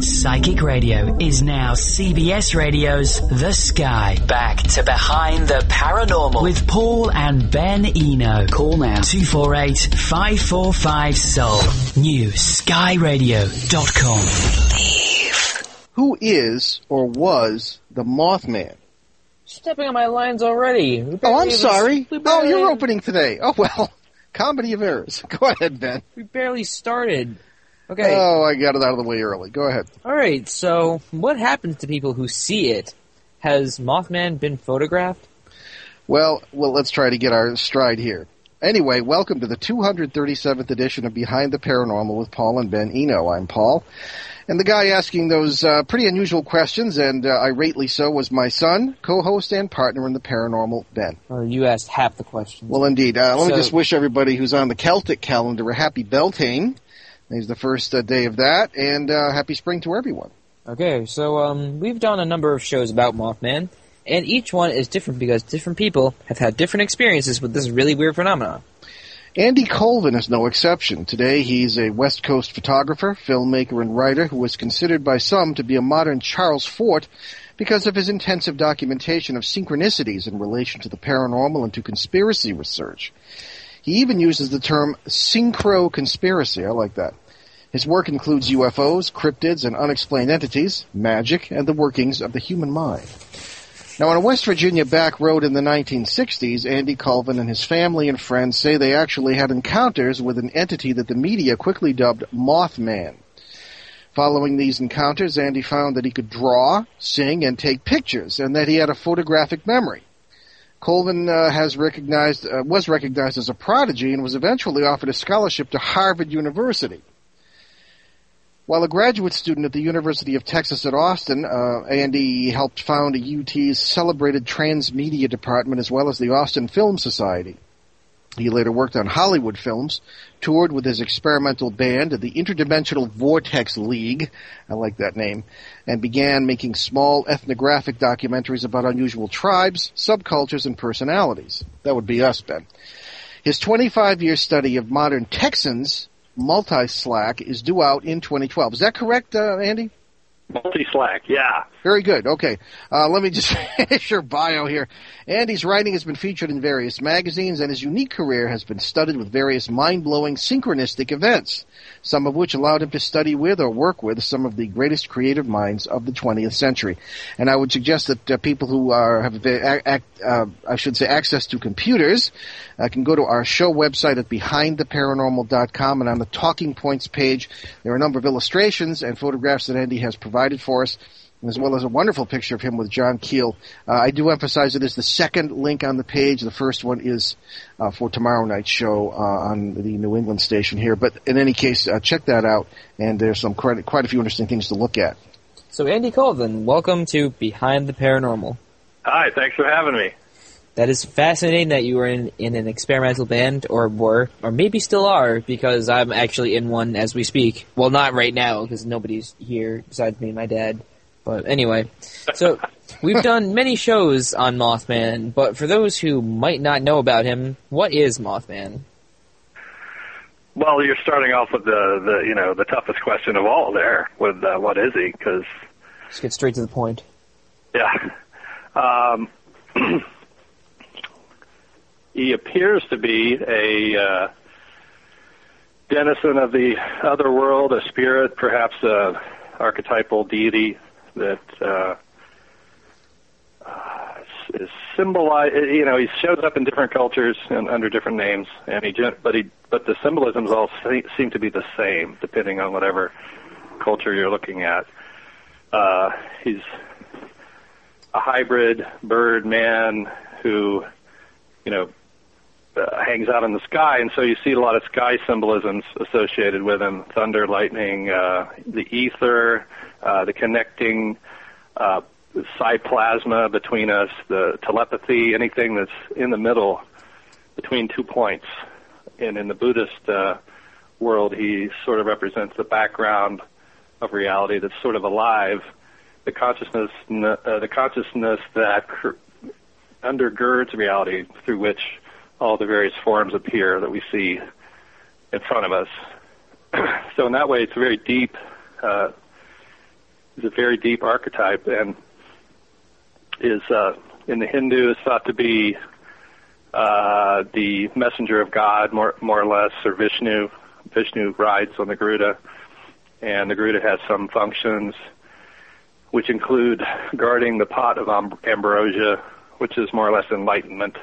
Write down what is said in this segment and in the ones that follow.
Psychic Radio is now CBS Radio's The Sky. Back to Behind the Paranormal with Paul and Ben Eno. Call now 248 545 Soul. New skyradio.com. Who is or was the Mothman? Stepping on my lines already. Oh, I'm sorry. we Oh, you're opening today. Oh, well. Comedy of errors. Go ahead, Ben. We barely started. Okay. Oh, I got it out of the way early. Go ahead. All right. So, what happens to people who see it? Has Mothman been photographed? Well, well, let's try to get our stride here. Anyway, welcome to the 237th edition of Behind the Paranormal with Paul and Ben Eno. I'm Paul. And the guy asking those uh, pretty unusual questions, and uh, irately so, was my son, co-host, and partner in the paranormal, Ben. Or you asked half the questions. Well, indeed. Uh, let me just wish everybody who's on the Celtic calendar a happy Beltane. It's the first uh, day of that, and uh, happy spring to everyone. Okay, so um, we've done a number of shows about Mothman, and each one is different because different people have had different experiences with this really weird phenomenon. Andy Colvin is no exception. Today he's a West Coast photographer, filmmaker, and writer who is considered by some to be a modern Charles Fort because of his intensive documentation of synchronicities in relation to the paranormal and to conspiracy research. He even uses the term synchro conspiracy. I like that. His work includes UFOs, cryptids, and unexplained entities, magic, and the workings of the human mind. Now, on a West Virginia back road in the 1960s, Andy Colvin and his family and friends say they actually had encounters with an entity that the media quickly dubbed Mothman. Following these encounters, Andy found that he could draw, sing, and take pictures, and that he had a photographic memory. Colvin uh, has recognized uh, was recognized as a prodigy and was eventually offered a scholarship to Harvard University. While a graduate student at the University of Texas at Austin, uh, Andy helped found UT's celebrated transmedia department as well as the Austin Film Society. He later worked on Hollywood films, toured with his experimental band, the Interdimensional Vortex League, I like that name, and began making small ethnographic documentaries about unusual tribes, subcultures, and personalities. That would be us, Ben. His 25 year study of modern Texans, multi-slack, is due out in 2012. Is that correct, uh, Andy? Multi Slack, yeah. Very good. Okay. Uh, let me just finish your bio here. Andy's writing has been featured in various magazines, and his unique career has been studded with various mind-blowing synchronistic events, some of which allowed him to study with or work with some of the greatest creative minds of the 20th century. And I would suggest that uh, people who are, have, uh, I should say, access to computers uh, can go to our show website at behindtheparanormal.com, and on the talking points page, there are a number of illustrations and photographs that Andy has provided for us as well as a wonderful picture of him with John Keel. Uh, I do emphasize it is the second link on the page. The first one is uh, for tomorrow night's show uh, on the New England station here. But in any case, uh, check that out, and there's some quite, quite a few interesting things to look at. So, Andy Colvin, welcome to Behind the Paranormal. Hi, thanks for having me. That is fascinating that you were in, in an experimental band, or were, or maybe still are, because I'm actually in one as we speak. Well, not right now, because nobody's here besides me and my dad. But anyway, so we've done many shows on Mothman, but for those who might not know about him, what is Mothman? Well, you're starting off with the, the you know the toughest question of all there with uh, what is he? Because Just get straight to the point. yeah, um, he appears to be a uh, denizen of the other world, a spirit, perhaps a archetypal deity that uh, uh, is symbolize. You know, he shows up in different cultures and under different names, and he but he but the symbolisms all seem to be the same depending on whatever culture you're looking at. Uh, he's a hybrid bird man who, you know, uh, hangs out in the sky, and so you see a lot of sky symbolisms associated with him: thunder, lightning, uh, the ether, uh, the connecting uh, plasma between us, the telepathy, anything that's in the middle between two points. And in the Buddhist uh, world, he sort of represents the background of reality that's sort of alive, the consciousness, uh, the consciousness that cr- undergirds reality through which all the various forms appear that we see in front of us. so in that way, it's a very deep uh, is a very deep archetype and is uh, in the Hindu is thought to be uh, the messenger of God, more more or less, or Vishnu. Vishnu rides on the Garuda, and the Garuda has some functions, which include guarding the pot of amb- ambrosia, which is more or less enlightenment.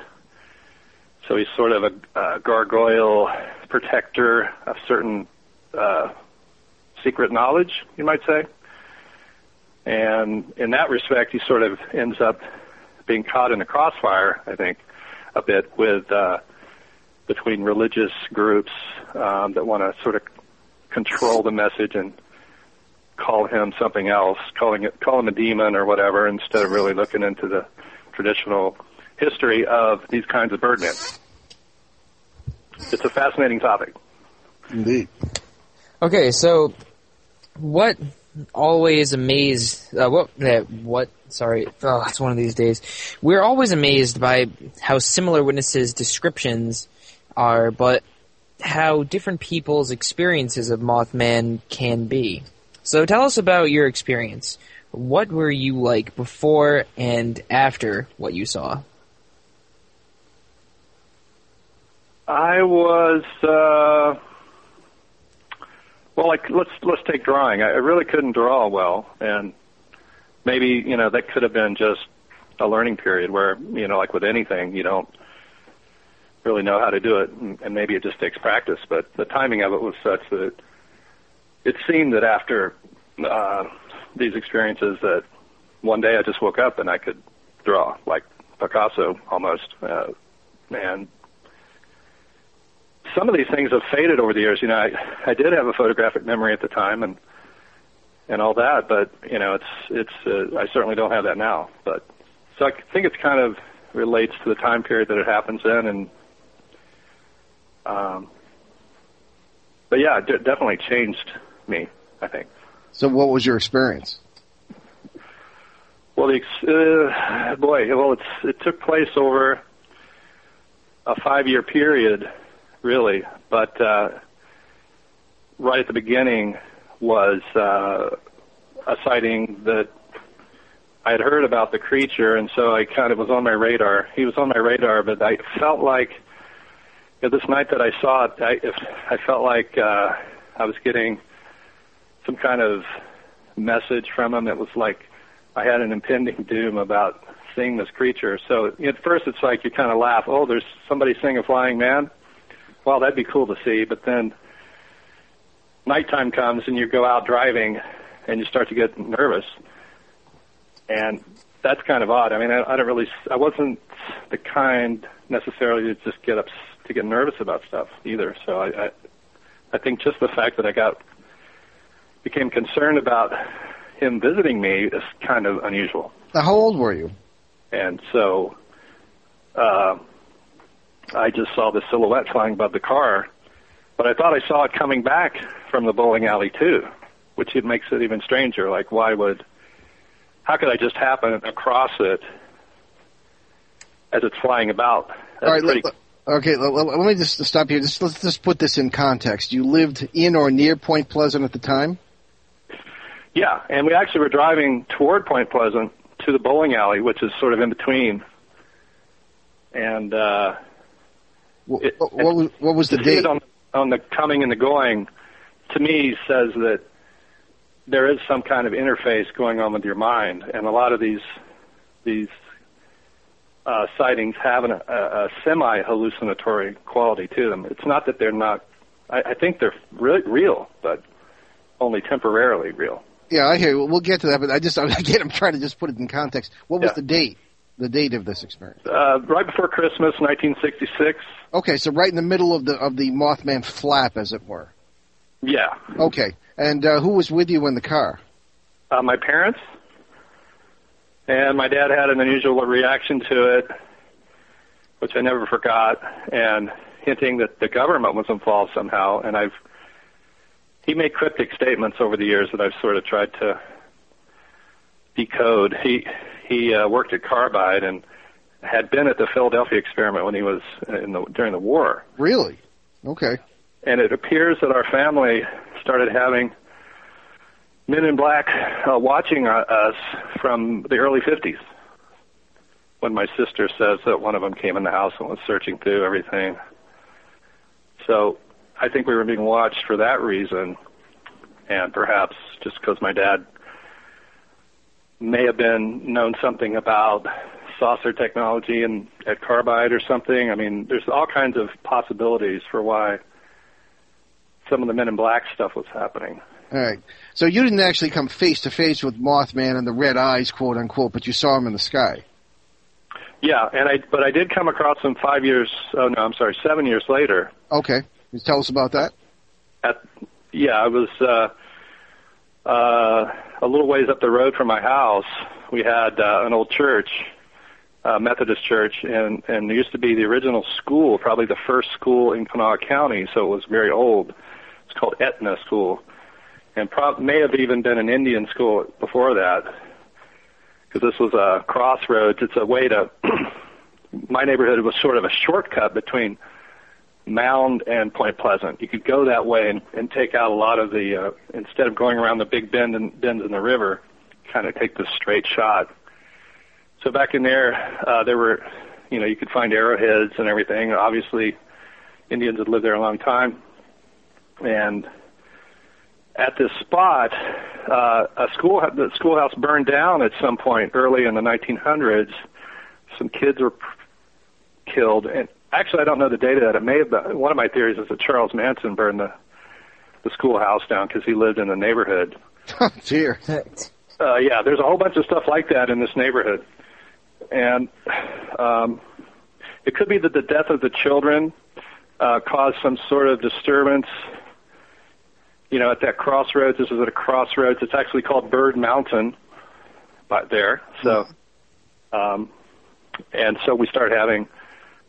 So he's sort of a, a gargoyle protector of certain uh, secret knowledge, you might say. And in that respect, he sort of ends up being caught in a crossfire, I think, a bit with uh, between religious groups um, that want to sort of control the message and call him something else, calling it call him a demon or whatever, instead of really looking into the traditional history of these kinds of birdmen. It's a fascinating topic. Indeed. Okay, so what always amazed uh, what uh, what sorry oh it's one of these days. We're always amazed by how similar witnesses descriptions are but how different people's experiences of mothman can be. So tell us about your experience. What were you like before and after what you saw? I was uh, well. Like let's let's take drawing. I, really couldn't draw well, and maybe you know that could have been just a learning period where you know like with anything you don't really know how to do it, and, and maybe it just takes practice. But the timing of it was such that it seemed that after uh, these experiences that one day I just woke up and I could draw like Picasso almost, uh, and some of these things have faded over the years. You know, I I did have a photographic memory at the time and and all that, but you know, it's it's uh, I certainly don't have that now. But so I think it's kind of relates to the time period that it happens in, and um, but yeah, it d- definitely changed me. I think. So, what was your experience? Well, the ex- uh, boy, well, it's it took place over a five-year period, really. But uh, right at the beginning was uh, a sighting that I had heard about the creature, and so I kind of was on my radar. He was on my radar, but I felt like you know, this night that I saw it, I, I felt like uh, I was getting some kind of message from him. It was like I had an impending doom about seeing this creature. So at first, it's like you kind of laugh. Oh, there's somebody seeing a flying man. Well, that'd be cool to see. But then nighttime comes and you go out driving and you start to get nervous. And that's kind of odd. I mean, I, I don't really, I wasn't the kind necessarily to just get up to get nervous about stuff either. So I, I, I think just the fact that I got became concerned about him visiting me is kind of unusual. Now, how old were you? And so, uh, I just saw the silhouette flying above the car, but I thought I saw it coming back from the bowling alley too, which it makes it even stranger. Like, why would, how could I just happen across it as it's flying about? That's All right, pretty, let, okay. Let, let, let me just stop here. Just, let's just put this in context. You lived in or near Point Pleasant at the time. yeah, and we actually were driving toward Point Pleasant to the bowling alley, which is sort of in between. And uh, What, It- what, what was, what was the date? on, on the coming and the going, to me, says that there is some kind of interface going on with your mind, and a lot of these these uh, sightings have an, a, a semi hallucinatory quality to them. It's not that they're not. I, I think they're re- real, but only temporarily real. Yeah, I hear. you. We'll get to that, but I just again, I'm trying to just put it in context. What was Yeah. the date? The date of this experience. Uh, right before Christmas, 1966. Okay, so right in the middle of the of the Mothman flap, as it were. Yeah, Okay, and uh, who was with you in the car? uh, my parents and my dad had an unusual reaction to it, which I never forgot, and hinting that the government was involved somehow. And I've he made cryptic statements over the years that I've sort of tried to decode. He he uh, worked at Carbide and had been at the Philadelphia experiment when he was in the during the war. Really? Okay. and it appears that our family started having Men in Black uh, watching uh, us from the early 50s when my sister says that one of them came in the house and was searching through everything. So I think we were being watched for that reason, and perhaps just because my dad may have been known something about saucer technology and at Carbide or something. I mean, there's all kinds of possibilities for why some of the Men in Black stuff was happening. All right. So you didn't actually come face to face with Mothman and the red eyes, quote unquote, but you saw him in the sky. Yeah, and I but I did come across him five years. Oh no, I'm sorry, seven years later. Okay. Can you tell us about that? At yeah, I was uh, uh, a little ways up the road from my house. We had uh, an old church, uh, Methodist church, and and there used to be the original school, probably the first school in Kanawha County, so it was very old. It's called Etna School and prob- may have even been an Indian school before that, because this was a crossroads. It's a way to. my neighborhood was sort of a shortcut between Mound and Point Pleasant. You could go that way and, and take out a lot of the uh, instead of going around the big bend and bends in the river, kind of take this straight shot. So back in there, uh, there were, you know, you could find arrowheads and everything. Obviously, Indians had lived there a long time, and at this spot, uh, a school the schoolhouse burned down at some point early in the 1900s. Some kids were killed, and actually, I don't know the date of that. It may have been one of my theories is that Charles Manson burned the the schoolhouse down because he lived in the neighborhood. Oh dear. Uh, yeah, there's a whole bunch of stuff like that in this neighborhood, and um, it could be that the death of the children uh, caused some sort of disturbance you know, at that crossroads. This is at a crossroads. It's actually called Bird Mountain, but there. So, um, and so we start having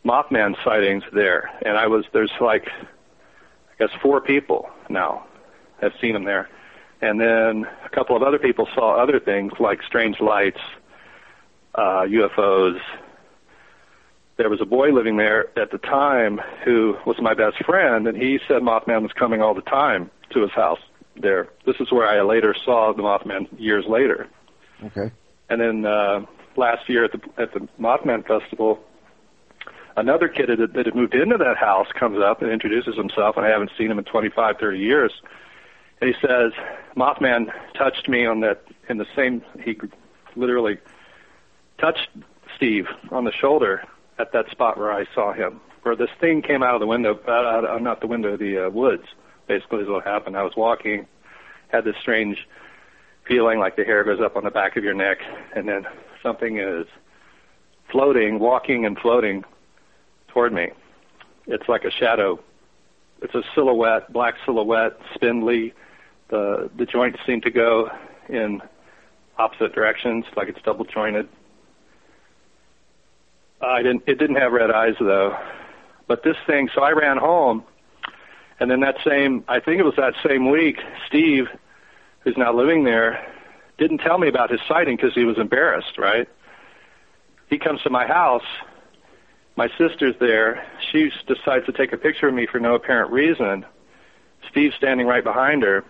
Mothman sightings there, and I was there's like, I guess four people now have seen him there, and then a couple of other people saw other things like strange lights, uh, UFOs. There was a boy living there at the time who was my best friend, and he said Mothman was coming all the time to his house there. This is where I later saw the Mothman years later. Okay. And then uh, last year at the at the Mothman Festival, another kid that, had moved into that house comes up and introduces himself, and I haven't seen him in 25, 30 years. And he says, Mothman touched me on that in the same. He literally touched Steve on the shoulder at that spot where I saw him, where this thing came out of the window, uh, uh, not the window, the uh, woods basically is what happened. I was walking, had this strange feeling like the hair goes up on the back of your neck, and then something is floating, walking and floating toward me. It's like a shadow. It's a silhouette, black silhouette, spindly. The the joints seem to go in opposite directions, like it's double jointed. I didn't. It didn't have red eyes though. But this thing. So I ran home and then that same, I think it was that same week, Steve, who's now living there, didn't tell me about his sighting because he was embarrassed, right? He comes to my house. My sister's there. She decides to take a picture of me for no apparent reason. Steve's standing right behind her.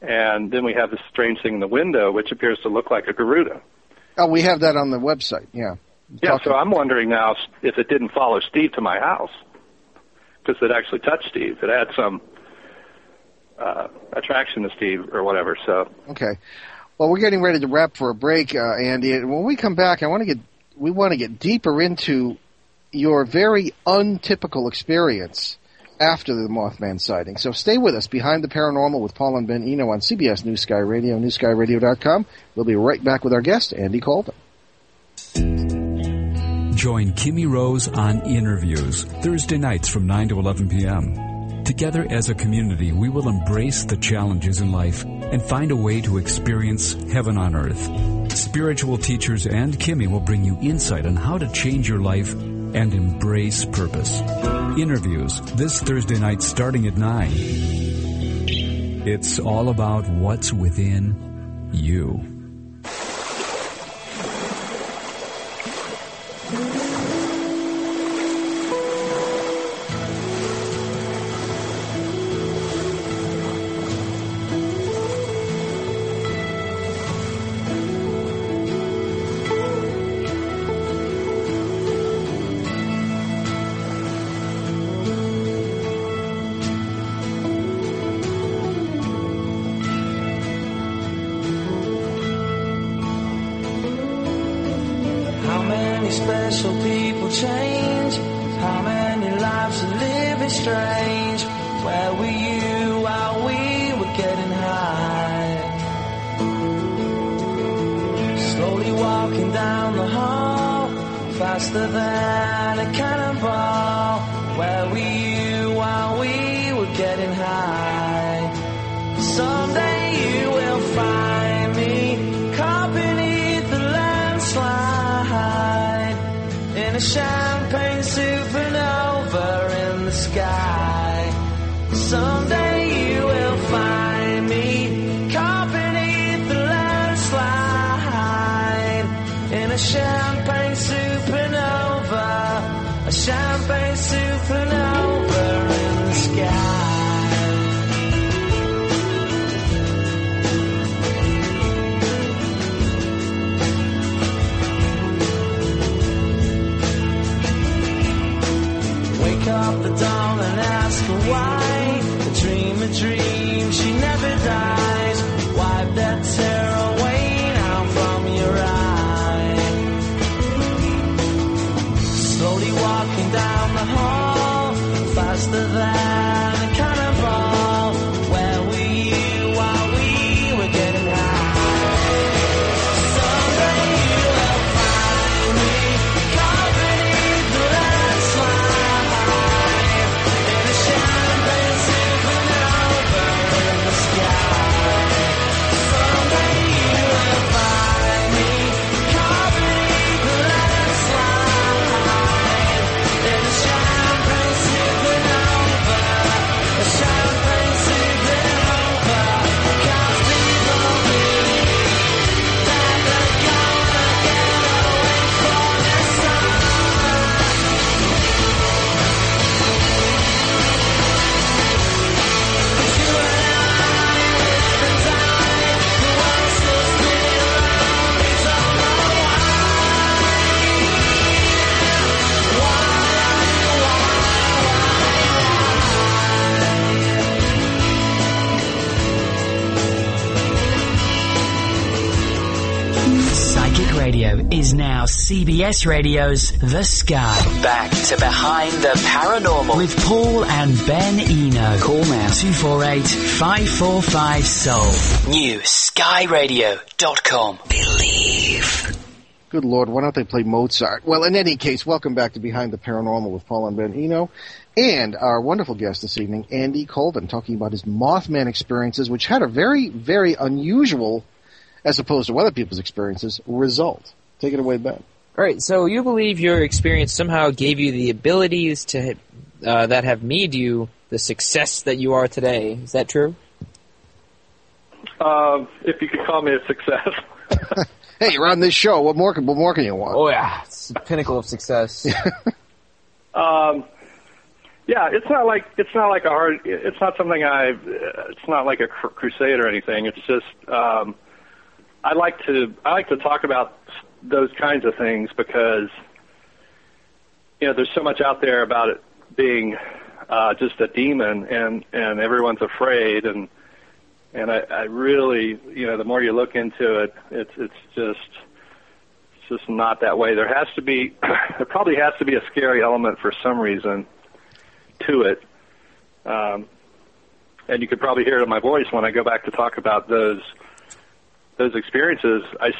And then we have this strange thing in the window, which appears to look like a Garuda. Oh, we have that on the website. Yeah. Yeah, so I'm wondering now if it didn't follow Steve to my house because it actually touched Steve. It had some uh, attraction to Steve or whatever. So Okay. Well, we're getting ready to wrap for a break, uh, Andy. When we come back, I want to get we want to get deeper into your very untypical experience after the Mothman sighting. So stay with us behind the paranormal with Paul and Ben Eno on CBS News Sky Radio, newskyradio.com. We'll be right back with our guest, Andy Colvin. Join Kimmy Rose on Interviews, Thursday nights from 9 to 11 p.m. Together as a community, we will embrace the challenges in life and find a way to experience heaven on earth. Spiritual teachers and Kimmy will bring you insight on how to change your life and embrace purpose. Interviews this Thursday night starting at 9. It's all about what's within you. Than a cannonball. CBS Radio's The Sky. Back to Behind the Paranormal with Paul and Ben Eno. Call now 248-545-SOUL. New skyradio.com. Believe. Good Lord, why don't they play Mozart? Well, in any case, welcome back to Behind the Paranormal with Paul and Ben Eno. And our wonderful guest this evening, Andy Colvin, talking about his Mothman experiences, which had a very, very unusual, as opposed to other people's experiences, result. Take it away, Ben. All right, so you believe your experience somehow gave you the abilities to uh, that have made you the success that you are today. Is that true? Um, if you could call me a success. Hey, you're on this show. What more, can- what more can you want? Oh yeah, it's the pinnacle of success. Um, yeah, it's not like it's not like a hard. It's not something I. It's not like a cr- crusade or anything. It's just um, I like to I like to talk about those kinds of things because you know there's so much out there about it being uh, just a demon and and everyone's afraid and and I, I really you know the more you look into it it's it's just it's just not that way. There has to be there probably has to be a scary element for some reason to it. Um, and you could probably hear it in my voice when I go back to talk about those those experiences. I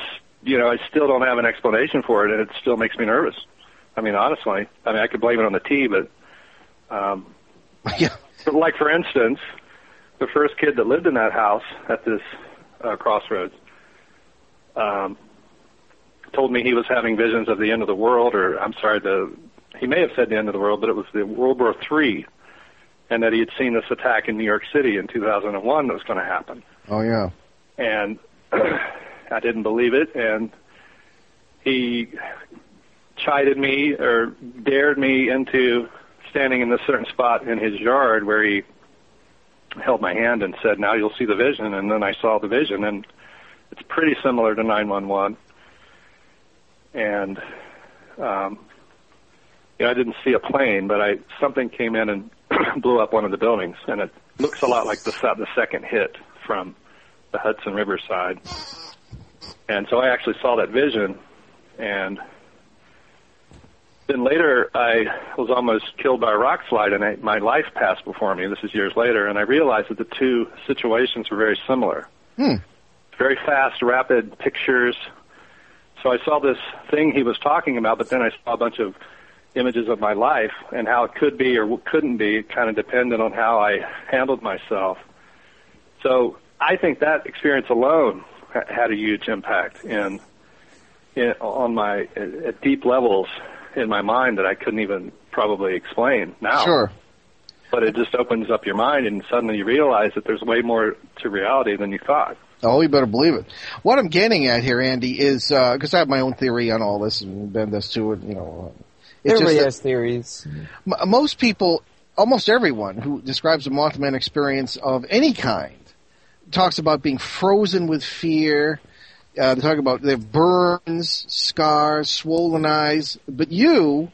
you know I still don't have an explanation for it, and it still makes me nervous. I mean, honestly, I mean I could blame it on the tea, but um, yeah. but like for instance, the first kid that lived in that house at this uh, crossroads um, told me he was having visions of the end of the world, or I'm sorry, the he may have said the end of the world, but it was the World War Three, and that he had seen this attack in New York City in 2001 that was going to happen, Oh, yeah. and I didn't believe it, and he chided me or dared me into standing in this certain spot in his yard where he held my hand and said, "Now you'll see the vision." And then I saw the vision, and it's pretty similar to 911. And um, you know, I didn't see a plane, but I something came in and blew up one of the buildings, and it looks a lot like the the second hit from the Hudson River side. And so I actually saw that vision, and then later I was almost killed by a rock slide, and I, my life passed before me. This is years later, and I realized that the two situations were very similar. Hmm. Very fast, rapid pictures. So I saw this thing he was talking about, but then I saw a bunch of images of my life and how it could be or couldn't be, kind of dependent on how I handled myself. So I think that experience alone had a huge impact in, in on my at, at deep levels in my mind that I couldn't even probably explain now. Sure. But it just opens up your mind, and suddenly you realize that there's way more to reality than you thought. Oh, you better believe it. What I'm getting at here, Andy, is because I have my own theory on all this, and Ben does too. And you know, uh, it's Everybody just that has theories. m- most people, almost everyone who describes a Mothman experience of any kind, talks about being frozen with fear. Uh, they talk about their burns, scars, swollen eyes. But you,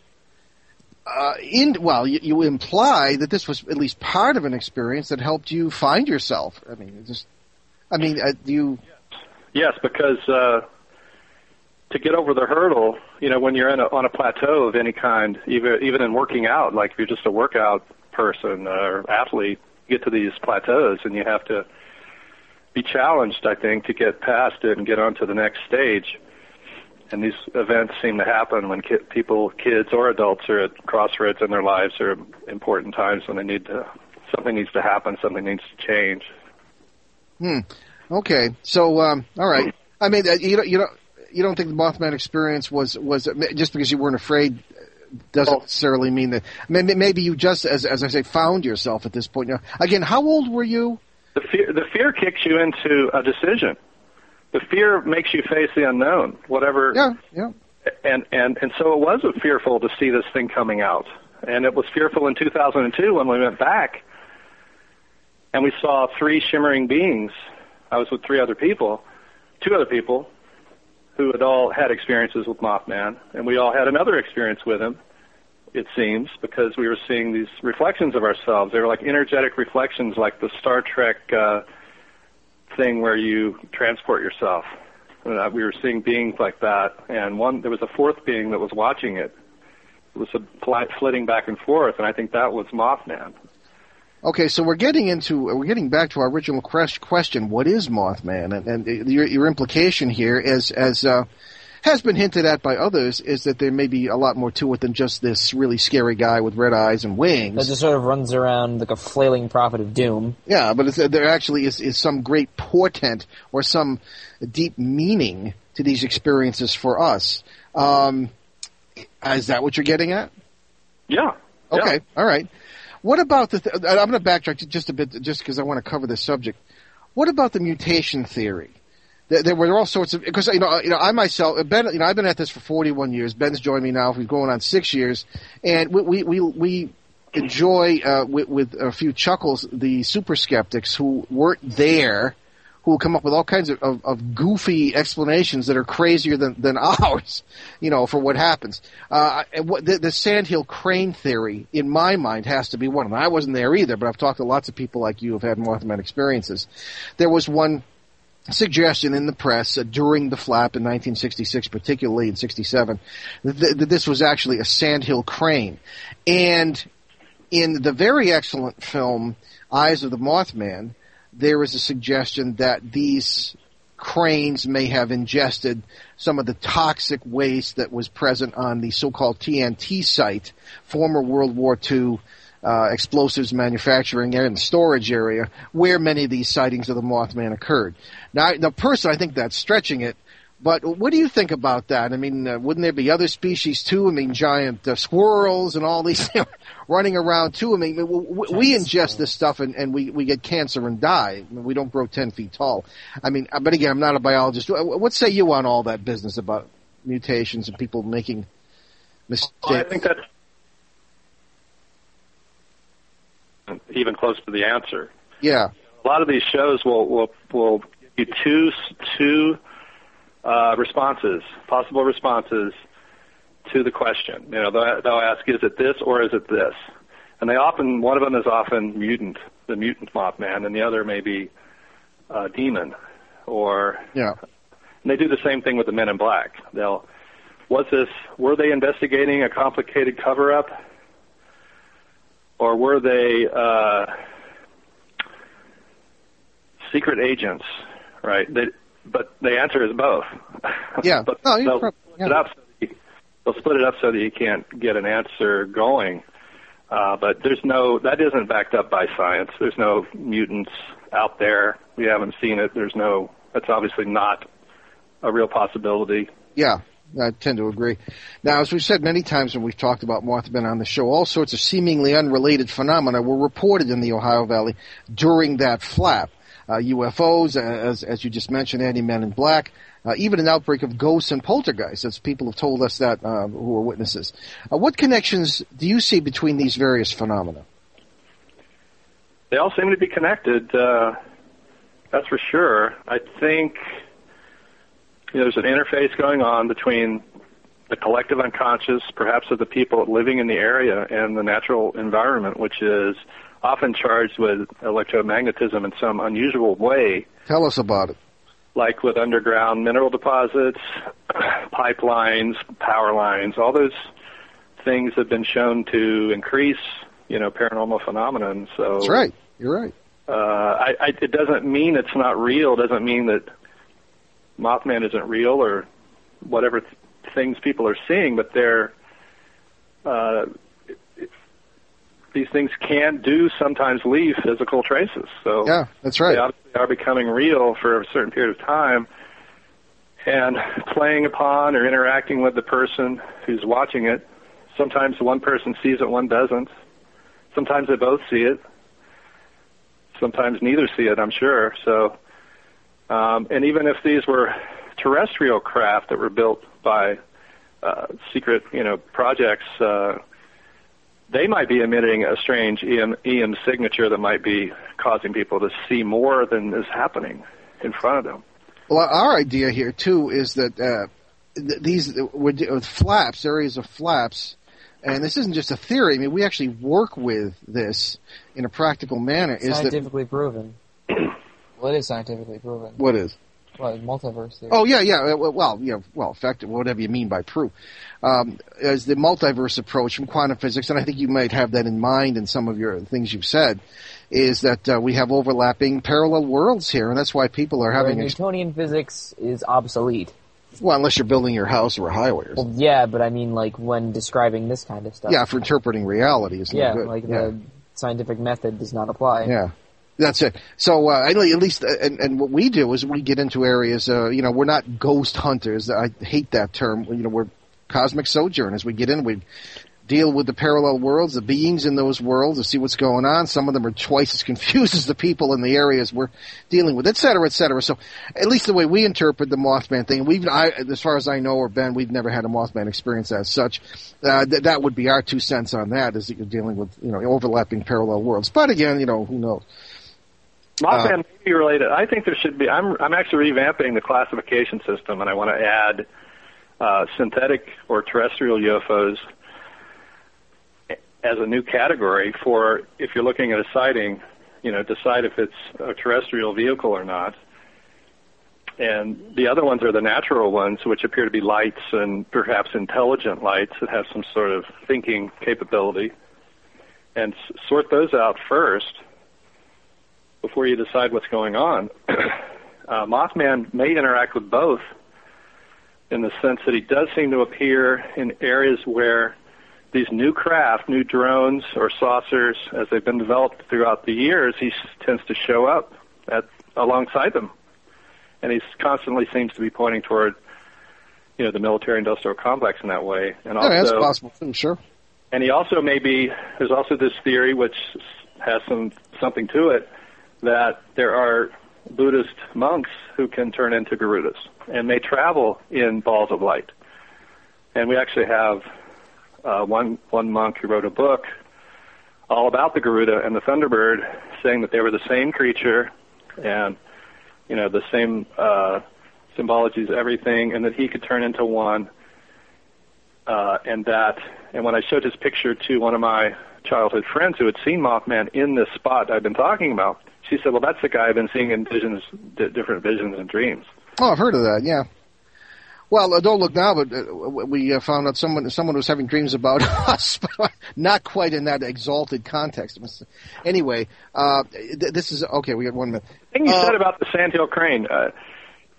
uh, in well, you, you imply that this was at least part of an experience that helped you find yourself. I mean, just, I mean, uh, you? Yes, because uh, to get over the hurdle, you know, when you're in a, on a plateau of any kind, even even in working out, like if you're just a workout person or athlete, you get to these plateaus and you have to be challenged, I think, to get past it and get on to the next stage. And these events seem to happen when ki- people, kids or adults, are at crossroads in their lives or important times when they need to, something needs to happen, something needs to change. Hmm. Okay. So, um, all right. I mean, uh, you don't, you don't, you don't think the Mothman experience was was just because you weren't afraid doesn't Well- necessarily mean that. Maybe, maybe you just, as as I say, found yourself at this point. Now, again, how old were you? The fear, the fear kicks you into a decision. The fear makes you face the unknown, whatever. Yeah. Yeah. And and and so it was fearful to see this thing coming out, and it was fearful in 2002 when we went back, and we saw three shimmering beings. I was with three other people, two other people, who had all had experiences with Mothman, and we all had another experience with him. It seems because we were seeing these reflections of ourselves. They were like energetic reflections, like the Star Trek uh, thing where you transport yourself. Uh, we were seeing beings like that, and one there was a fourth being that was watching it. It was a fly, flitting back and forth, and I think that was Mothman. Okay, so we're getting into we're getting back to our original question: What is Mothman? And, and your, your implication here is, as uh, has been hinted at by others, is that there may be a lot more to it than just this really scary guy with red eyes and wings. That wings. just sort of runs around like a flailing prophet of doom. Yeah, but it's, there actually is, is some great portent or some deep meaning to these experiences for us. Um, is that what you're getting at? Yeah. Okay, Yeah. all right. What about the? Th- I'm going to backtrack just a bit, just because I want to cover this subject. What about the mutation theory? There, there were all sorts of because you know, you know, I myself, Ben, you know, I've been at this for 41 years. Ben's joined me now. We're going on six years, and we we we, we enjoy uh, with, with a few chuckles the super skeptics who weren't there who will come up with all kinds of, of, of goofy explanations that are crazier than, than ours, you know, for what happens. Uh, the, the sandhill crane theory, in my mind, has to be one. And I wasn't there either, but I've talked to lots of people like you who've had Mothman experiences. There was one suggestion in the press uh, during the flap in 1966, particularly in 67, that, that this was actually a sandhill crane. And in the very excellent film Eyes of the Mothman, there is a suggestion that these cranes may have ingested some of the toxic waste that was present on the so-called TNT site, former World War II uh, explosives manufacturing and storage area, where many of these sightings of the Mothman occurred. Now, now, personally, I think that's stretching it. But what do you think about that? I mean, uh, wouldn't there be other species too? I mean, giant uh, squirrels and all these running around too. I mean, we, we, we ingest this stuff and, and we, we get cancer and die. I mean, we don't grow 10 feet tall. I mean, uh, but again, I'm not a biologist. What what say you on all that business about mutations and people making mistakes? Well, I think that's even close to the answer. yeah. A lot of these shows will will will give you two two uh, responses, possible responses to the question. You know, they'll, they'll ask, "Is it this or is it this?" And they often one of them is often mutant, the mutant Mothman, and the other may be uh, demon, or Yeah. and they do the same thing with the Men in Black. They'll was this were they investigating a complicated cover up or were they uh, secret agents right? They, but the answer is both. Yeah. but No, they'll, prob- split yeah. it up so you- they'll split it up so that you can't get an answer going. Uh, but there's no that isn't backed up by science. There's no mutants out there. We haven't seen it. There's no that's obviously not a real possibility. Yeah, I tend to agree. Now, as we've said many times when we've talked about Mothman on the show, all sorts of seemingly unrelated phenomena were reported in the Ohio Valley during that flap. Uh, UFOs, as, as you just mentioned, Andy Men in Black, uh, even an outbreak of ghosts and poltergeists, as people have told us that uh, who are witnesses. Uh, what connections do you see between these various phenomena? they all seem to be connected. Uh, that's for sure. I think there's an interface going on between the collective unconscious, perhaps of the people living in the area, and the natural environment, which is often charged with electromagnetism in some unusual way, Tell us about it. like with underground mineral deposits, pipelines, power lines. All those things have been shown to increase, you know, paranormal phenomenon. So That's right. You're right. uh, I, I, it doesn't mean it's not real. Doesn't mean that Mothman isn't real or whatever th- things people are seeing. But they're uh, these things can do sometimes leave physical traces. So Yeah, that's right. they obviously are becoming real for a certain period of time, and playing upon or interacting with the person who's watching it. Sometimes one person sees it, one doesn't. Sometimes they both see it sometimes neither see it, I'm sure. So, um, and even if these were terrestrial craft that were built by uh, secret, you know, projects, uh, they might be emitting a strange EM, EM signature that might be causing people to see more than is happening in front of them. Well, our idea here too is that uh, th- these we're with flaps, areas of flaps, and this isn't just a theory. I mean, we actually work with this in a practical manner. Is that scientifically proven. Well, it is scientifically proven. what is? Well, multiverse theory. Oh yeah, yeah. Well, yeah. Well, effective. Whatever you mean by proof, um, as the multiverse approach from quantum physics, and I think you might have that in mind in some of your things you've said, is that uh, we have overlapping parallel worlds here, and that's why people are Where having. Ex- Newtonian physics is obsolete. well, unless you're building your house or a highway or something. Well, yeah, but I mean, like when describing this kind of stuff. Yeah, for interpreting reality is no yeah, good. like yeah. the scientific method does not apply. Yeah. That's it. So, uh, at least, uh, and, and what we do is we get into areas, uh, you know, we're not ghost hunters. I hate that term. You know, we're cosmic sojourners. We get in, we deal with the parallel worlds, the beings in those worlds, to see what's going on. Some of them are twice as confused as the people in the areas we're dealing with, et cetera, et cetera. So, at least the way we interpret the Mothman thing, we've, I, as far as I know, or Ben, we've never had a Mothman experience as such. Uh, th- that would be our two cents on that, is that you're dealing with, you know, overlapping parallel worlds. But again, you know, who knows? Mothman Uh, may be related. I think there should be. I'm I'm actually revamping the classification system, and I want to add uh, synthetic or terrestrial UFOs as a new category for if you're looking at a sighting, you know, decide if it's a terrestrial vehicle or not. And the other ones are the natural ones, which appear to be lights and perhaps intelligent lights that have some sort of thinking capability. And s- sort those out first before you decide what's going on. uh, Mothman may interact with both in the sense that he does seem to appear in areas where these new craft, new drones or saucers, as they've been developed throughout the years, he s- tends to show up at alongside them, and he constantly seems to be pointing toward, you know, the military-industrial complex in that way. And Yeah, that's possible too, sure. and he also may be there's also this theory which has some something to it that there are Buddhist monks who can turn into Garudas and may travel in balls of light. And we actually have uh, one one monk who wrote a book all about the Garuda and the Thunderbird, saying that they were the same creature and you know the same uh, symbologies, everything, and that he could turn into one. Uh, and that, and when I showed his picture to one of my childhood friends who had seen Mothman in this spot I've been talking about, she said, "Well, that's the guy I've been seeing in visions, di- different visions and dreams." Oh, I've heard of that. Yeah. Well, uh, don't look now, but uh, we uh, found out someone someone was having dreams about us, but not quite in that exalted context. Anyway, uh, th- this is okay. We got one minute. thing you Uh, said about the sandhill crane. Uh,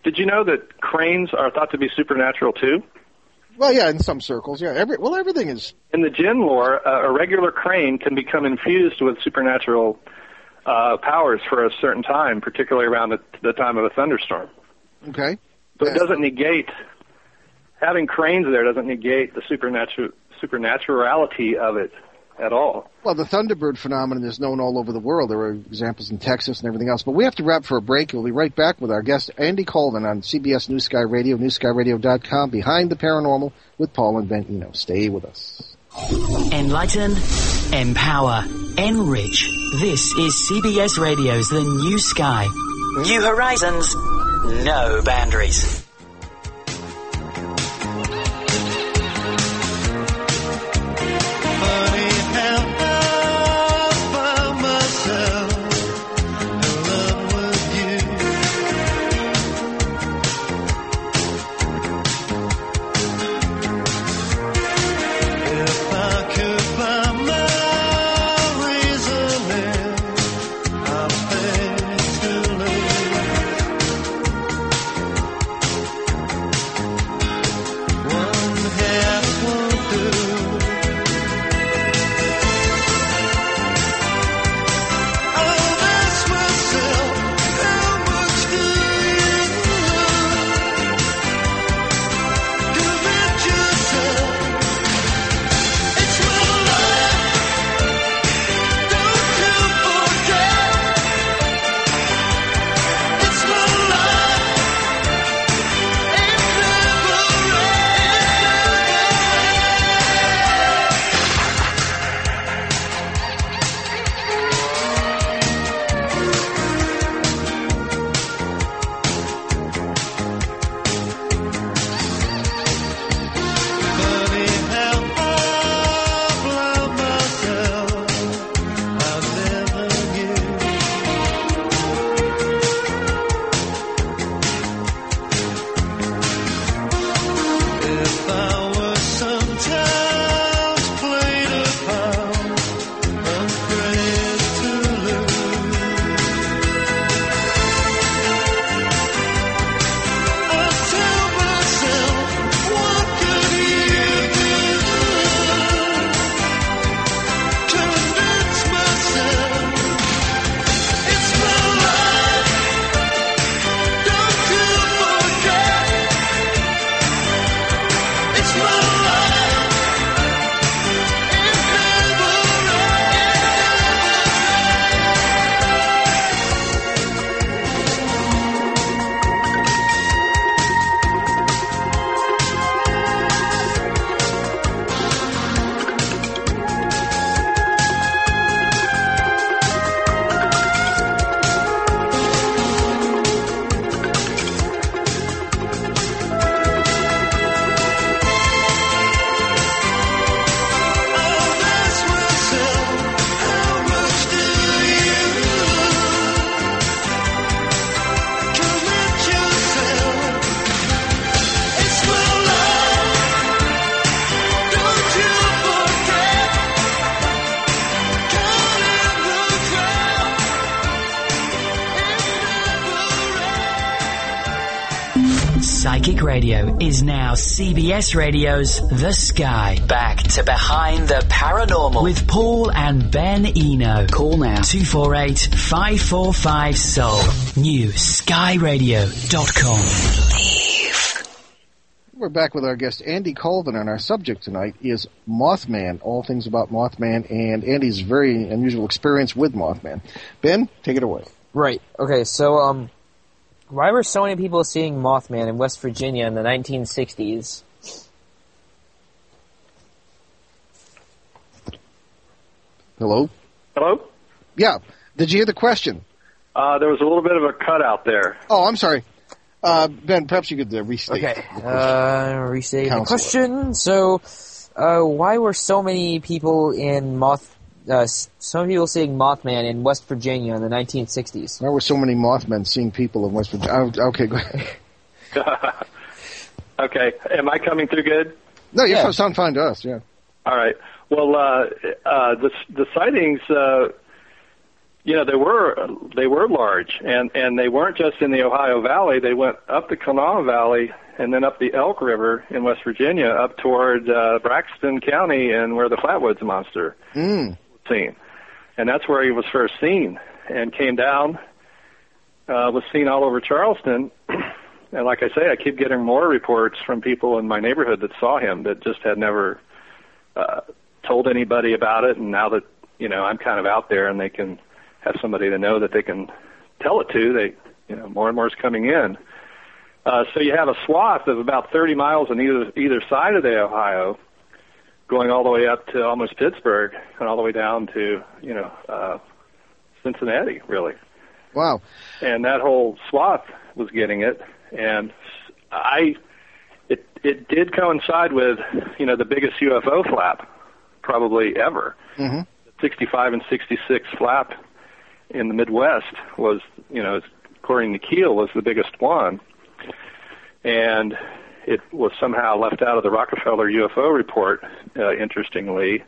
did you know that cranes are thought to be supernatural too? Well, yeah, in some circles, yeah. Every well, everything is. In the Jinn lore, uh, a regular crane can become infused with supernatural uh, powers for a certain time, particularly around the, the time of a thunderstorm. Okay. So it doesn't negate having cranes there doesn't negate the supernatural supernaturality of it at all. Well, the Thunderbird phenomenon is known all over the world. There are examples in Texas and everything else. But we have to wrap for a break. We'll be right back with our guest, Andy Colvin, on CBS News Sky Radio, newskyradio.com, Behind the Paranormal with Paul and Ben Eno. Stay with us. Enlighten, empower, enrich. This is CBS Radio's The New Sky. New horizons, no boundaries. Is now CBS Radio's The Sky. Back to Behind the Paranormal with Paul and Ben Eno. Call now 248 545 Soul. New skyradio.com. We're back with our guest Andy Colvin, and our subject tonight is Mothman. All things about Mothman, and Andy's very unusual experience with Mothman. Ben, take it away. Right. Okay. So, um, why were so many people seeing Mothman in West Virginia in the 1960s? Hello. Hello? Yeah. Did you hear the question? Uh, there was a little bit of a cutout there. Oh, I'm sorry. Uh, ben, perhaps you could uh, restate. Okay. the question. Uh, restate the question. So, uh, why were so many people in Moth, uh, s- so many people seeing Mothman in West Virginia in the 1960s? There were so many Mothmen seeing people in West Virginia? Oh, okay, go ahead. Okay. Am I coming through good? No, you Yeah. sound fine to us. Yeah. All right. Well, uh, uh, the the sightings, uh, you know, they were they were large, and and they weren't just in the Ohio Valley. They went up the Kanawha Valley and then up the Elk River in West Virginia, up toward uh, Braxton County, and where the Flatwoods monster Mm. Seen, and that's where he was first seen, and came down, uh, was seen all over Charleston. And like I say, I keep getting more reports from people in my neighborhood that saw him that just had never uh, told anybody about it. And now that you know I'm kind of out there, and they can have somebody to know that they can tell it to, they you know more and more is coming in. Uh, so you have a swath of about 30 miles on either either side of the Ohio, going all the way up to almost Pittsburgh, and all the way down to you know uh, Cincinnati, really Wow. and that whole swath was getting it and i it it did coincide with you know the biggest ufo flap probably ever Mhm. 65 and 66 flap in the midwest was you know according to keel was the biggest one and it was somehow left out of the rockefeller ufo report uh, interestingly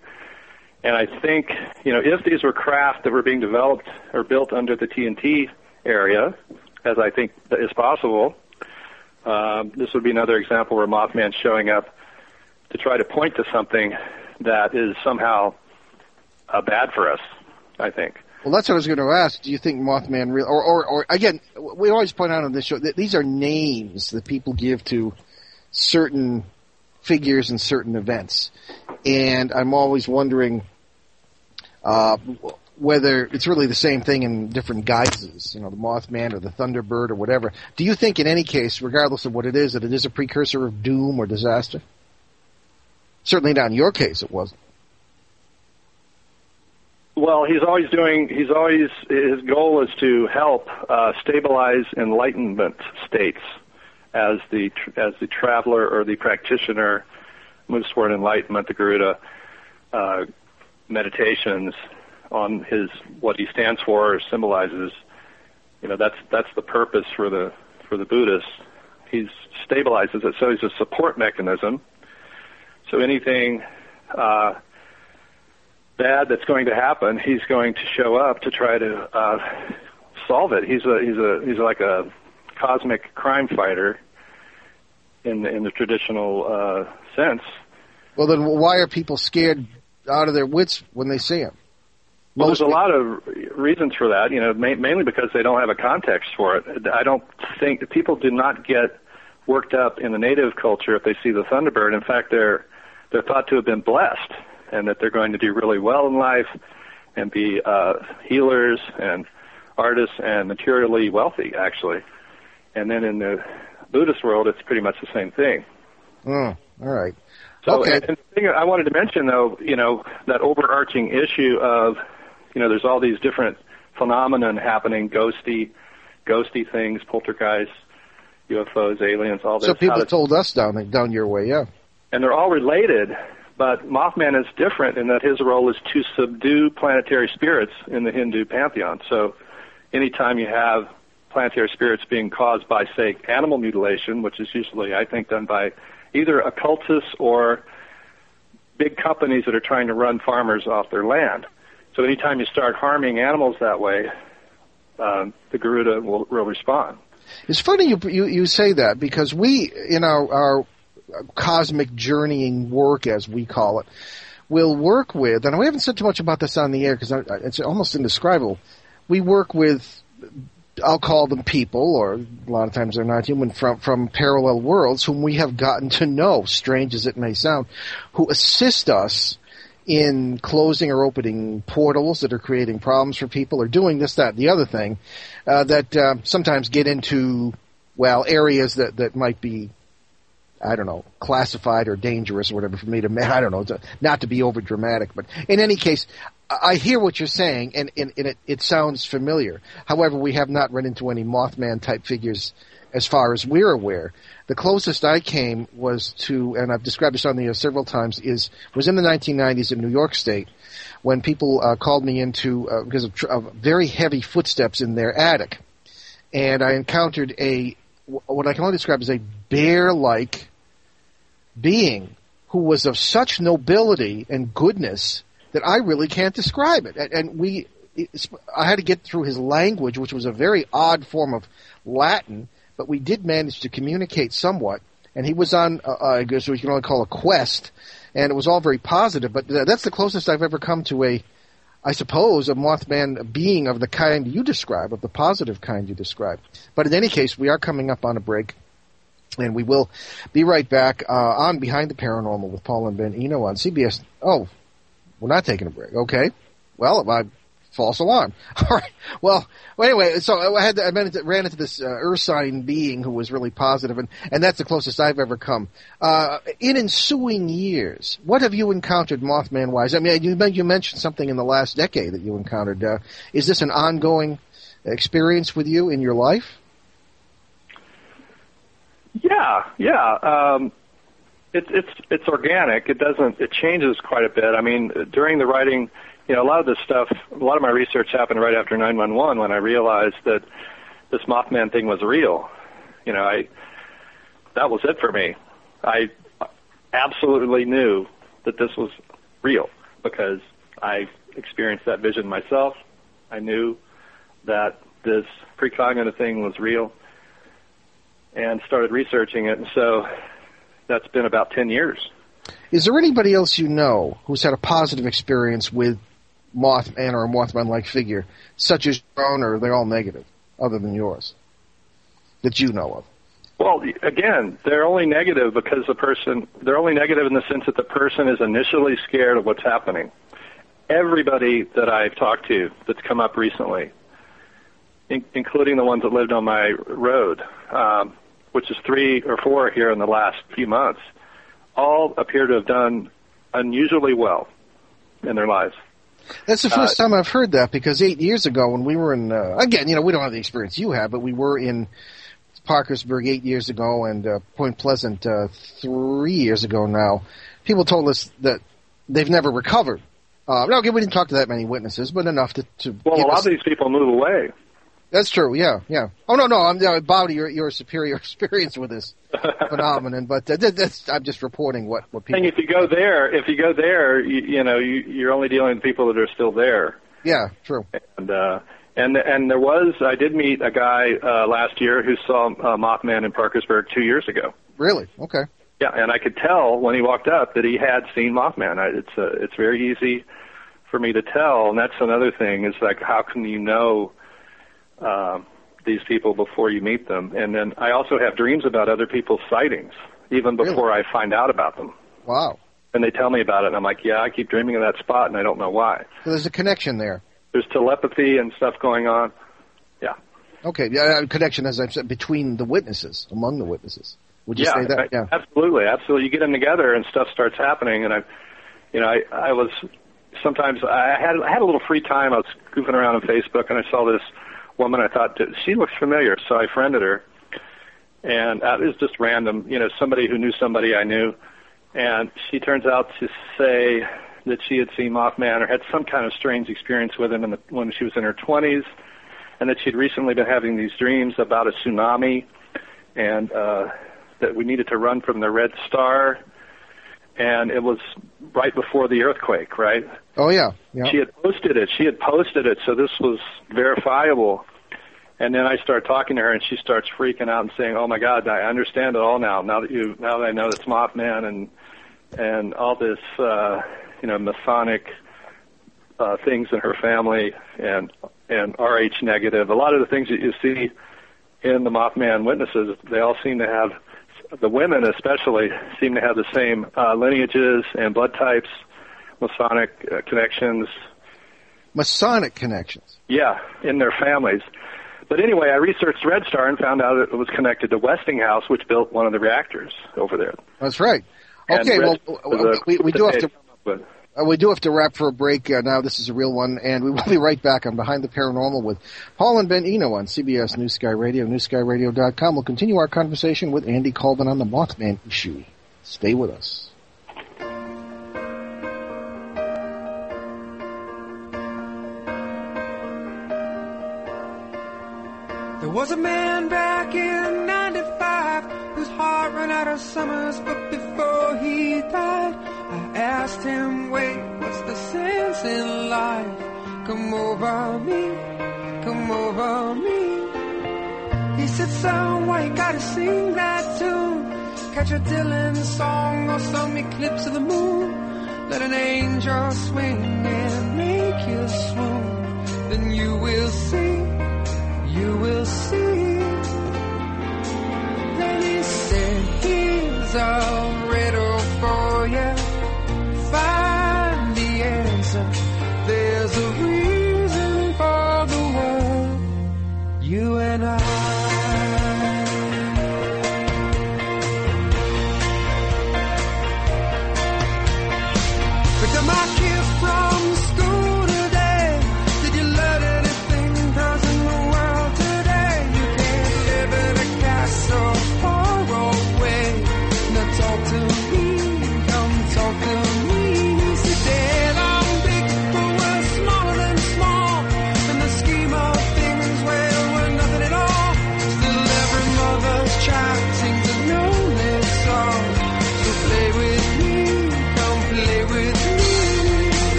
and I think, you know, if these were craft that were being developed or built under the TNT area, as I think is possible, um, this would be another example where Mothman's showing up to try to point to something that is somehow uh, bad for us. I think. Well, that's what I was going to ask. Do you think Mothman real, or, or, or again, we always point out on this show that these are names that people give to certain figures and certain events, and I'm always wondering uh, whether it's really the same thing in different guises. You know, the Mothman or the Thunderbird or whatever. Do you think, in any case, regardless of what it is, that it is a precursor of doom or disaster? Certainly not in your case, it wasn't. Well, he's always doing. He's always his goal is to help uh, stabilize enlightenment states as the as the traveler or the practitioner moves toward enlightenment. The Garuda uh, meditations on his what he stands for or symbolizes. You know, that's that's the purpose for the for the Buddhist. He stabilizes it, so he's a support mechanism. So anything. Uh, bad that's going to happen, he's going to show up to try to uh, solve it. He's a he's a he's like a cosmic crime fighter in the, in the traditional uh, sense. Well, then why are people scared out of their wits when they see him? Well, Most there's a lot of reasons for that. You know, ma- mainly because they don't have a context for it. I don't think people do not get worked up in the native culture if they see the Thunderbird. In fact, they're they're thought to have been blessed and that they're going to do really well in life and be uh, healers and artists and materially wealthy, actually. And then in the Buddhist world, it's pretty much the same thing. Oh, all right. So, Okay. and, and the thing I wanted to mention, though, you know, that overarching issue of, you know, there's all these different phenomenon happening, ghosty, ghosty things, poltergeists, UFOs, aliens, all this. So people to- told us down down your way, yeah. and they're all related. But Mothman is different in that his role is to subdue planetary spirits in the Hindu pantheon. So, anytime you have planetary spirits being caused by, say, animal mutilation, which is usually, I think, done by either occultists or big companies that are trying to run farmers off their land. So, anytime you start harming animals that way, um, the Garuda will, will respond. It's funny you you, you say that because we in our our cosmic journeying work, as we call it, will work with, and we haven't said too much about this on the air because it's almost indescribable. We work with, I'll call them people, or a lot of times they're not human, from from parallel worlds whom we have gotten to know, strange as it may sound, who assist us in closing or opening portals that are creating problems for people, or doing this, that, and the other thing, uh, that uh, sometimes get into well areas that that might be I don't know, classified or dangerous or whatever for me to, I don't know, to, not to be over dramatic, but in any case, I hear what you're saying and, and, and it, it sounds familiar. However, we have not run into any Mothman type figures as far as we're aware. The closest I came was to, and I've described this on the air several times, is, was in the 1990s in New York State when people uh, called me into, uh, because of, tr- of very heavy footsteps in their attic. And I encountered a, what I can only describe as a bear-like being who was of such nobility and goodness that I really can't describe it. And, and we, I had to get through his language, which was a very odd form of Latin, but we did manage to communicate somewhat. And he was on, uh, I guess you can only call a quest, and it was all very positive. But that's the closest I've ever come to a, I suppose, a Mothman being of the kind you describe, of the positive kind you describe. But in any case, we are coming up on a break. And we will be right back uh, on Behind the Paranormal with Paul and Ben Eno on CBS. Oh, we're not taking a break. Okay. Well, I false alarm. All right. Well, well anyway, so I had to, I ran into this uh, Ursine being who was really positive, and and that's the closest I've ever come. Uh, in ensuing years, what have you encountered Mothman wise? I mean, you you mentioned something in the last decade that you encountered. Uh, is this an ongoing experience with you in your life? Yeah, yeah. Um, it's it's it's organic. It doesn't. It changes quite a bit. I mean, during the writing, you know, a lot of this stuff, a lot of my research happened right after 911 when I realized that this Mothman thing was real. You know, I that was it for me. I absolutely knew that this was real because I experienced that vision myself. I knew that this precognitive thing was real and started researching it. And so that's been about 10 years. Is there anybody else you know who's had a positive experience with Mothman or a Mothman-like figure, such as your own, or are they all negative, other than yours, that you know of? Well, again, they're only negative because the person, they're only negative in the sense that the person is initially scared of what's happening. Everybody that I've talked to that's come up recently, in, including the ones that lived on my road, um, which is three or four here in the last few months, all appear to have done unusually well in their lives. That's the first uh, time I've heard that because eight years ago when we were in, uh, again, you know, we don't have the experience you have, but we were in Parkersburg eight years ago and uh, Point Pleasant uh, three years ago now. People told us that they've never recovered. Uh, no, again, we didn't talk to that many witnesses, but enough to. to well, a lot us, of these people move away. That's true. Yeah, yeah. Oh no, no. I'm uh, Bob. Your your superior experience with this phenomenon, but uh, that's I'm just reporting what what people. And if you go there, if you go there, you, you know you, you're only dealing with people that are still there. Yeah, true. And uh, and and there was I did meet a guy uh, last year who saw uh, Mothman in Parkersburg two years ago. Really? Okay. Yeah, and I could tell when he walked up that he had seen Mothman. I, it's uh, it's very easy for me to tell, and that's another thing. Is like how can you know? Uh, these people before you meet them. And then I also have dreams about other people's sightings, even before really? I find out about them. Wow. And they tell me about it, and I'm like, yeah, I keep dreaming of that spot, and I don't know why. So there's a connection there. There's telepathy and stuff going on. Yeah. Okay, yeah, connection, as I've said, between the witnesses, among the witnesses. Would you yeah, say that? I, yeah, absolutely, absolutely. You get them together, and stuff starts happening. And I, you know, I, I was sometimes I had I had a little free time. I was goofing around on Facebook, and I saw this woman. I thought she looks familiar, so I friended her, and that is just random. You know, somebody who knew somebody I knew, and she turns out to say that she had seen Mothman or had some kind of strange experience with him in the, when she was in her 20s, and that she'd recently been having these dreams about a tsunami, and uh, that we needed to run from the Red Star and it was right before the earthquake, right? Oh yeah. yeah. She had posted it. She had posted it, so this was verifiable. And then I start talking to her, and she starts freaking out and saying, "Oh my God, I understand it all now. Now that you, now that I know it's Mothman and and all this, uh, you know, Masonic uh, things in her family and and Rh negative. A lot of the things that you see in the Mothman witnesses, they all seem to have the women especially seem to have the same uh, lineages and blood types, Masonic uh, connections. Masonic connections. Yeah, in their families. But anyway, I researched Red Star and found out it was connected to Westinghouse, which built one of the reactors over there. That's right. Okay, well, we, we do have to. Uh, we do have to wrap for a break uh, now. This is a real one, and we will be right back on Behind the Paranormal with Paul and Ben Eno on CBS News Sky Radio, newskyradio.com. We'll continue our conversation with Andy Colvin on the Mothman issue. Stay with us. Was a man back in 95 whose heart ran out of summers, but before he died, I asked him, wait, what's the sense in life? Come over me, come over me. He said, son, why you gotta sing that tune? Catch a Dylan song or some eclipse of the moon. Let an angel swing and make you swoon. Then you will see, you will see. Then he said, here's a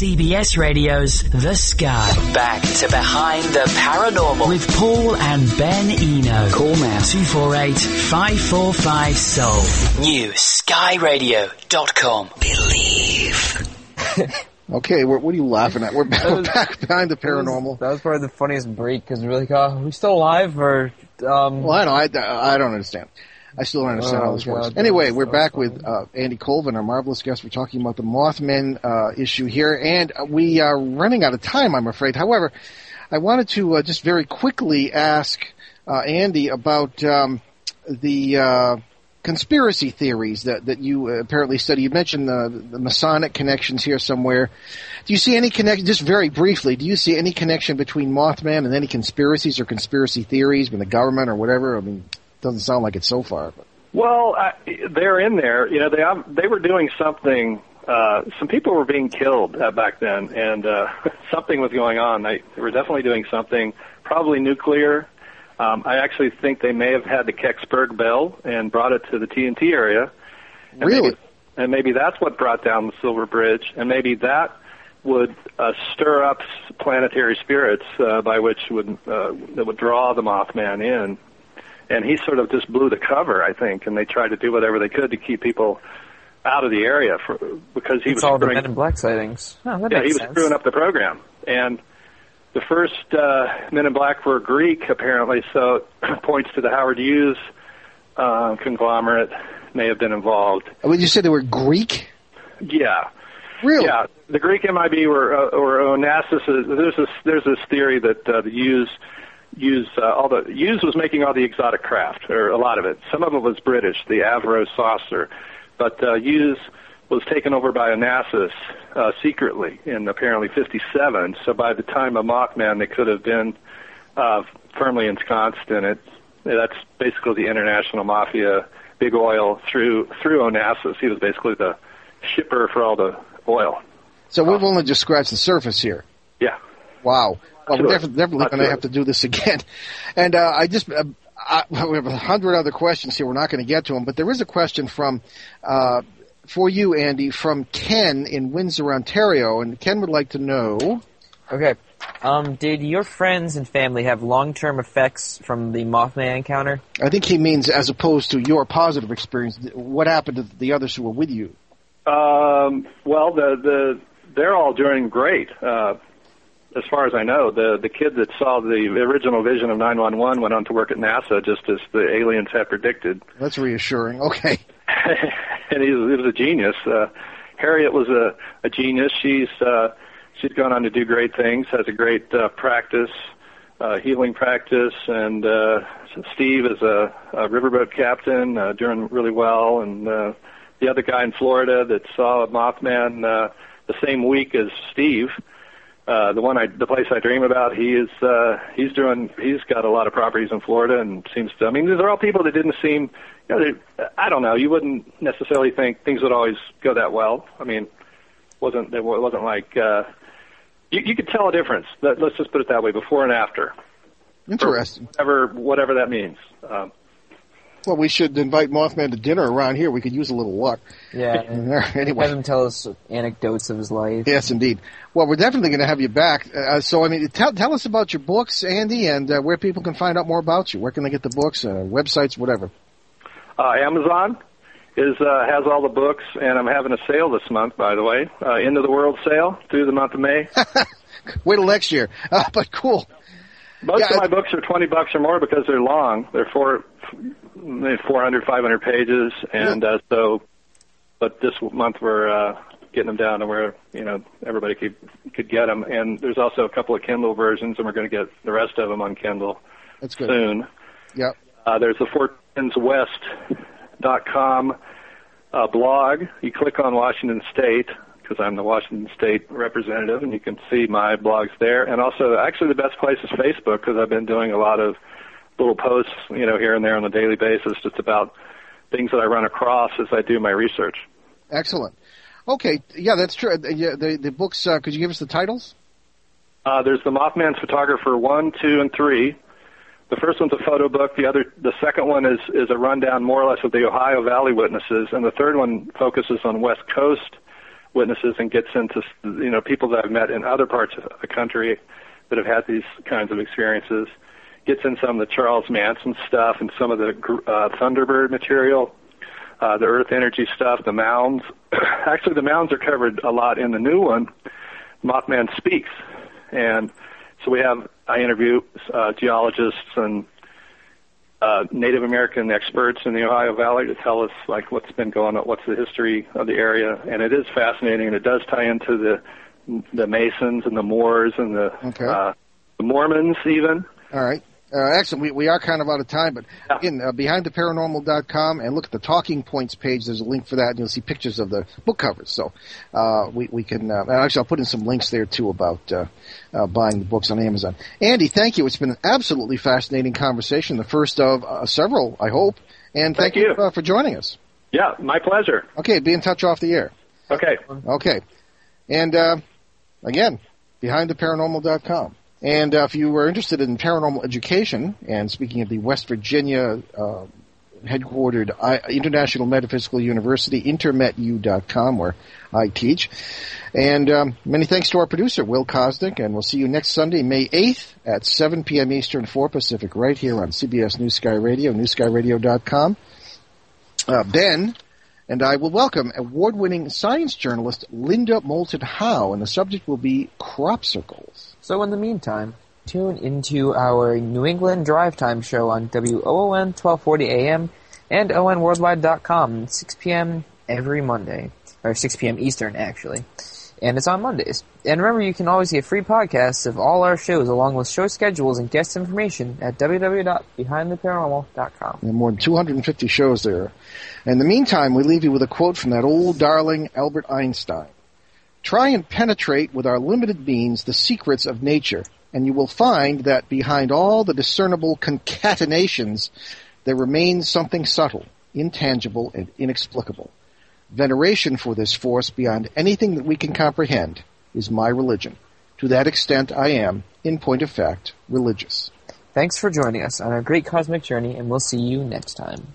CBS Radio's The Sky. Back to Behind the Paranormal with Paul and Ben Eno. Call now 248 545 Soul. New skyradio.com. Believe. Okay, what, what are you laughing at? We're back, That was- back behind the paranormal. That was probably the funniest break because we're like, oh, are we still alive or um? Well, I don't. I, I don't understand. I still don't understand how Oh, this works. God, Anyway, we're so back funny. with uh, Andy Colvin, our marvelous guest. We're talking about the Mothman uh, issue here, and we are running out of time, I'm afraid. However, I wanted to uh, just very quickly ask uh, Andy about um, the uh, conspiracy theories that, that you uh, apparently study. You mentioned the, the Masonic connections here somewhere. Do you see any connection, just very briefly, do you see any connection between Mothman and any conspiracies or conspiracy theories with the government or whatever? I mean, doesn't sound like it so far. But. Well, I, they're in there. You know, they they were doing something. Uh, some people were being killed uh, back then, and uh, something was going on. They, they were definitely doing something, probably nuclear. Um, I actually think they may have had the Kecksburg Bell and brought it to the TNT area. And Really? Maybe, and maybe that's what brought down the Silver Bridge, and maybe that would uh, stir up planetary spirits uh, by which would uh, that would draw the Mothman in and he sort of just blew the cover, I think, and they tried to do whatever they could to keep people out of the area for because he It's was all the screwing, Men in Black sightings. Oh, that yeah, makes he was sense. screwing up the program. And the first uh, Men in Black were Greek, apparently, so it points to the Howard Hughes uh, conglomerate may have been involved. Would you say they were Greek? Yeah. Really? Yeah, the Greek MIB were uh, or Onassis. is- There's this there's this theory that uh, the Hughes Hughes uh, all the Hughes was making all the exotic craft or a lot of it. Some of it was British, the Avro saucer, but uh, Hughes was taken over by Onassis uh, secretly in apparently '57. So by the time of Mothman, they could have been uh, firmly ensconced in it. That's basically the international mafia, big oil through through Onassis. He was basically the shipper for all the oil. So we've only just scratched the surface here. Yeah. Wow. Well, Sure. we're definitely, definitely Not going to sure. have to do this again. And uh, I just, uh, I, we have a hundred other questions here. We're not going to get to them, but there is a question from, uh, for you, Andy, from Ken in Windsor, Ontario, and Ken would like to know. Okay. Um, did your friends and family have long-term effects from the Mothman encounter? I think he means as opposed to your positive experience. What happened to the others who were with you? Um, well, the the they're all doing great. Uh, as far as I know, the the kid that saw the original vision of 911 went on to work at NASA, just as the aliens had predicted. That's reassuring. Okay. and he was, he was a genius. Uh, Harriet was a, a genius. She's uh, she's gone on to do great things. Has a great uh, practice, uh, healing practice, and uh, Steve is a, a riverboat captain, uh, doing really well. And uh, the other guy in Florida that saw a Mothman uh, the same week as Steve. Uh, the one I, the place I dream about, he is, uh, he's doing, he's got a lot of properties in Florida and seems to, I mean, these are all people that didn't seem, you know, they, I don't know, you wouldn't necessarily think things would always go that well. I mean, wasn't, it wasn't like, uh, you, you could tell a difference. Let, let's just put it that way, before and after. Interesting. Whatever, whatever that means. Um, Well, we should invite Mothman to dinner around here. We could use a little luck. Yeah. anyway. Have him tell us anecdotes of his life. Yes, indeed. Well, we're definitely going to have you back. Uh, so, I mean, tell, tell us about your books, Andy, and uh, where people can find out more about you. Where can they get the books, uh, websites, whatever? Uh, Amazon is uh, has all the books, and I'm having a sale this month, by the way, uh, end of the world sale through the month of May. Wait till next year. Uh, but cool. Most Yeah, of my books are 20 bucks or more because they're long. They're four, maybe 400, 500 pages, and uh, so. But this month we're uh, getting them down to where you know everybody could could get them, and there's also a couple of Kindle versions, and we're going to get the rest of them on Kindle That's good. soon. Yep. Uh, there's the fortuneswest.com uh, blog. You click on Washington State because I'm the Washington State representative, and you can see my blogs there. And also, actually, the best place is Facebook because I've been doing a lot of little posts, you know, here and there on a daily basis, just about things that I run across as I do my research. Excellent. Okay. Yeah, that's true. Uh, yeah, the, the books, uh, could you give us the titles? Uh, there's the Mothman's Photographer one, two, and three. The first one's a photo book. The other, the second one is is a rundown, more or less, of the Ohio Valley witnesses, and the third one focuses on West Coast witnesses and gets into you know people that I've met in other parts of the country that have had these kinds of experiences. Gets in some of the Charles Manson stuff and some of the uh, Thunderbird material, uh, the Earth energy stuff, the mounds. Actually, the mounds are covered a lot in the new one. Mothman Speaks, and so we have I interview uh, geologists and uh, Native American experts in the Ohio Valley to tell us like what's been going on, what's the history of the area, and it is fascinating, and it does tie into the the Masons and the Moors and the Okay. uh, the Mormons even. All right. Uh, excellent. We, we are kind of out of time, but again, uh, behindtheparanormal.com and look at the talking points page. There's a link for that, and you'll see pictures of the book covers. So uh, we we can uh, actually I'll put in some links there too about uh, uh, buying the books on Amazon. Andy, thank you. It's been an absolutely fascinating conversation, the first of uh, several, I hope. And thank, Thank you. uh, for joining us. Yeah, my pleasure. Okay, be in touch off the air. Okay. Okay. And uh, again, behindtheparanormal.com. And uh, if you were interested in paranormal education, and speaking of the West Virginia uh, headquartered I, International Metaphysical University, intermetu.com, where I teach. And um, many thanks to our producer, Will Kosnick, and we'll see you next Sunday, May 8th at 7 p.m. Eastern, 4 Pacific, right here on CBS New Sky Radio, newskyradio.com. Uh, ben and I will welcome award-winning science journalist Linda Moulton Howe, and the subject will be crop circles. So in the meantime, tune into our New England Drive Time show on WOON 1240 AM and ONWorldwide.com, 6 p.m. every Monday. Or 6 p.m. Eastern, actually. And it's on Mondays. And remember, you can always get free podcasts of all our shows along with show schedules and guest information at www.behindtheparanormal.com. Are more than 250 shows there. In the meantime, we leave you with a quote from that old darling Albert Einstein. Try and penetrate with our limited means the secrets of nature, and you will find that behind all the discernible concatenations, there remains something subtle, intangible, and inexplicable. Veneration for this force beyond anything that we can comprehend is my religion. To that extent, I am, in point of fact, religious. Thanks for joining us on our great cosmic journey, and we'll see you next time.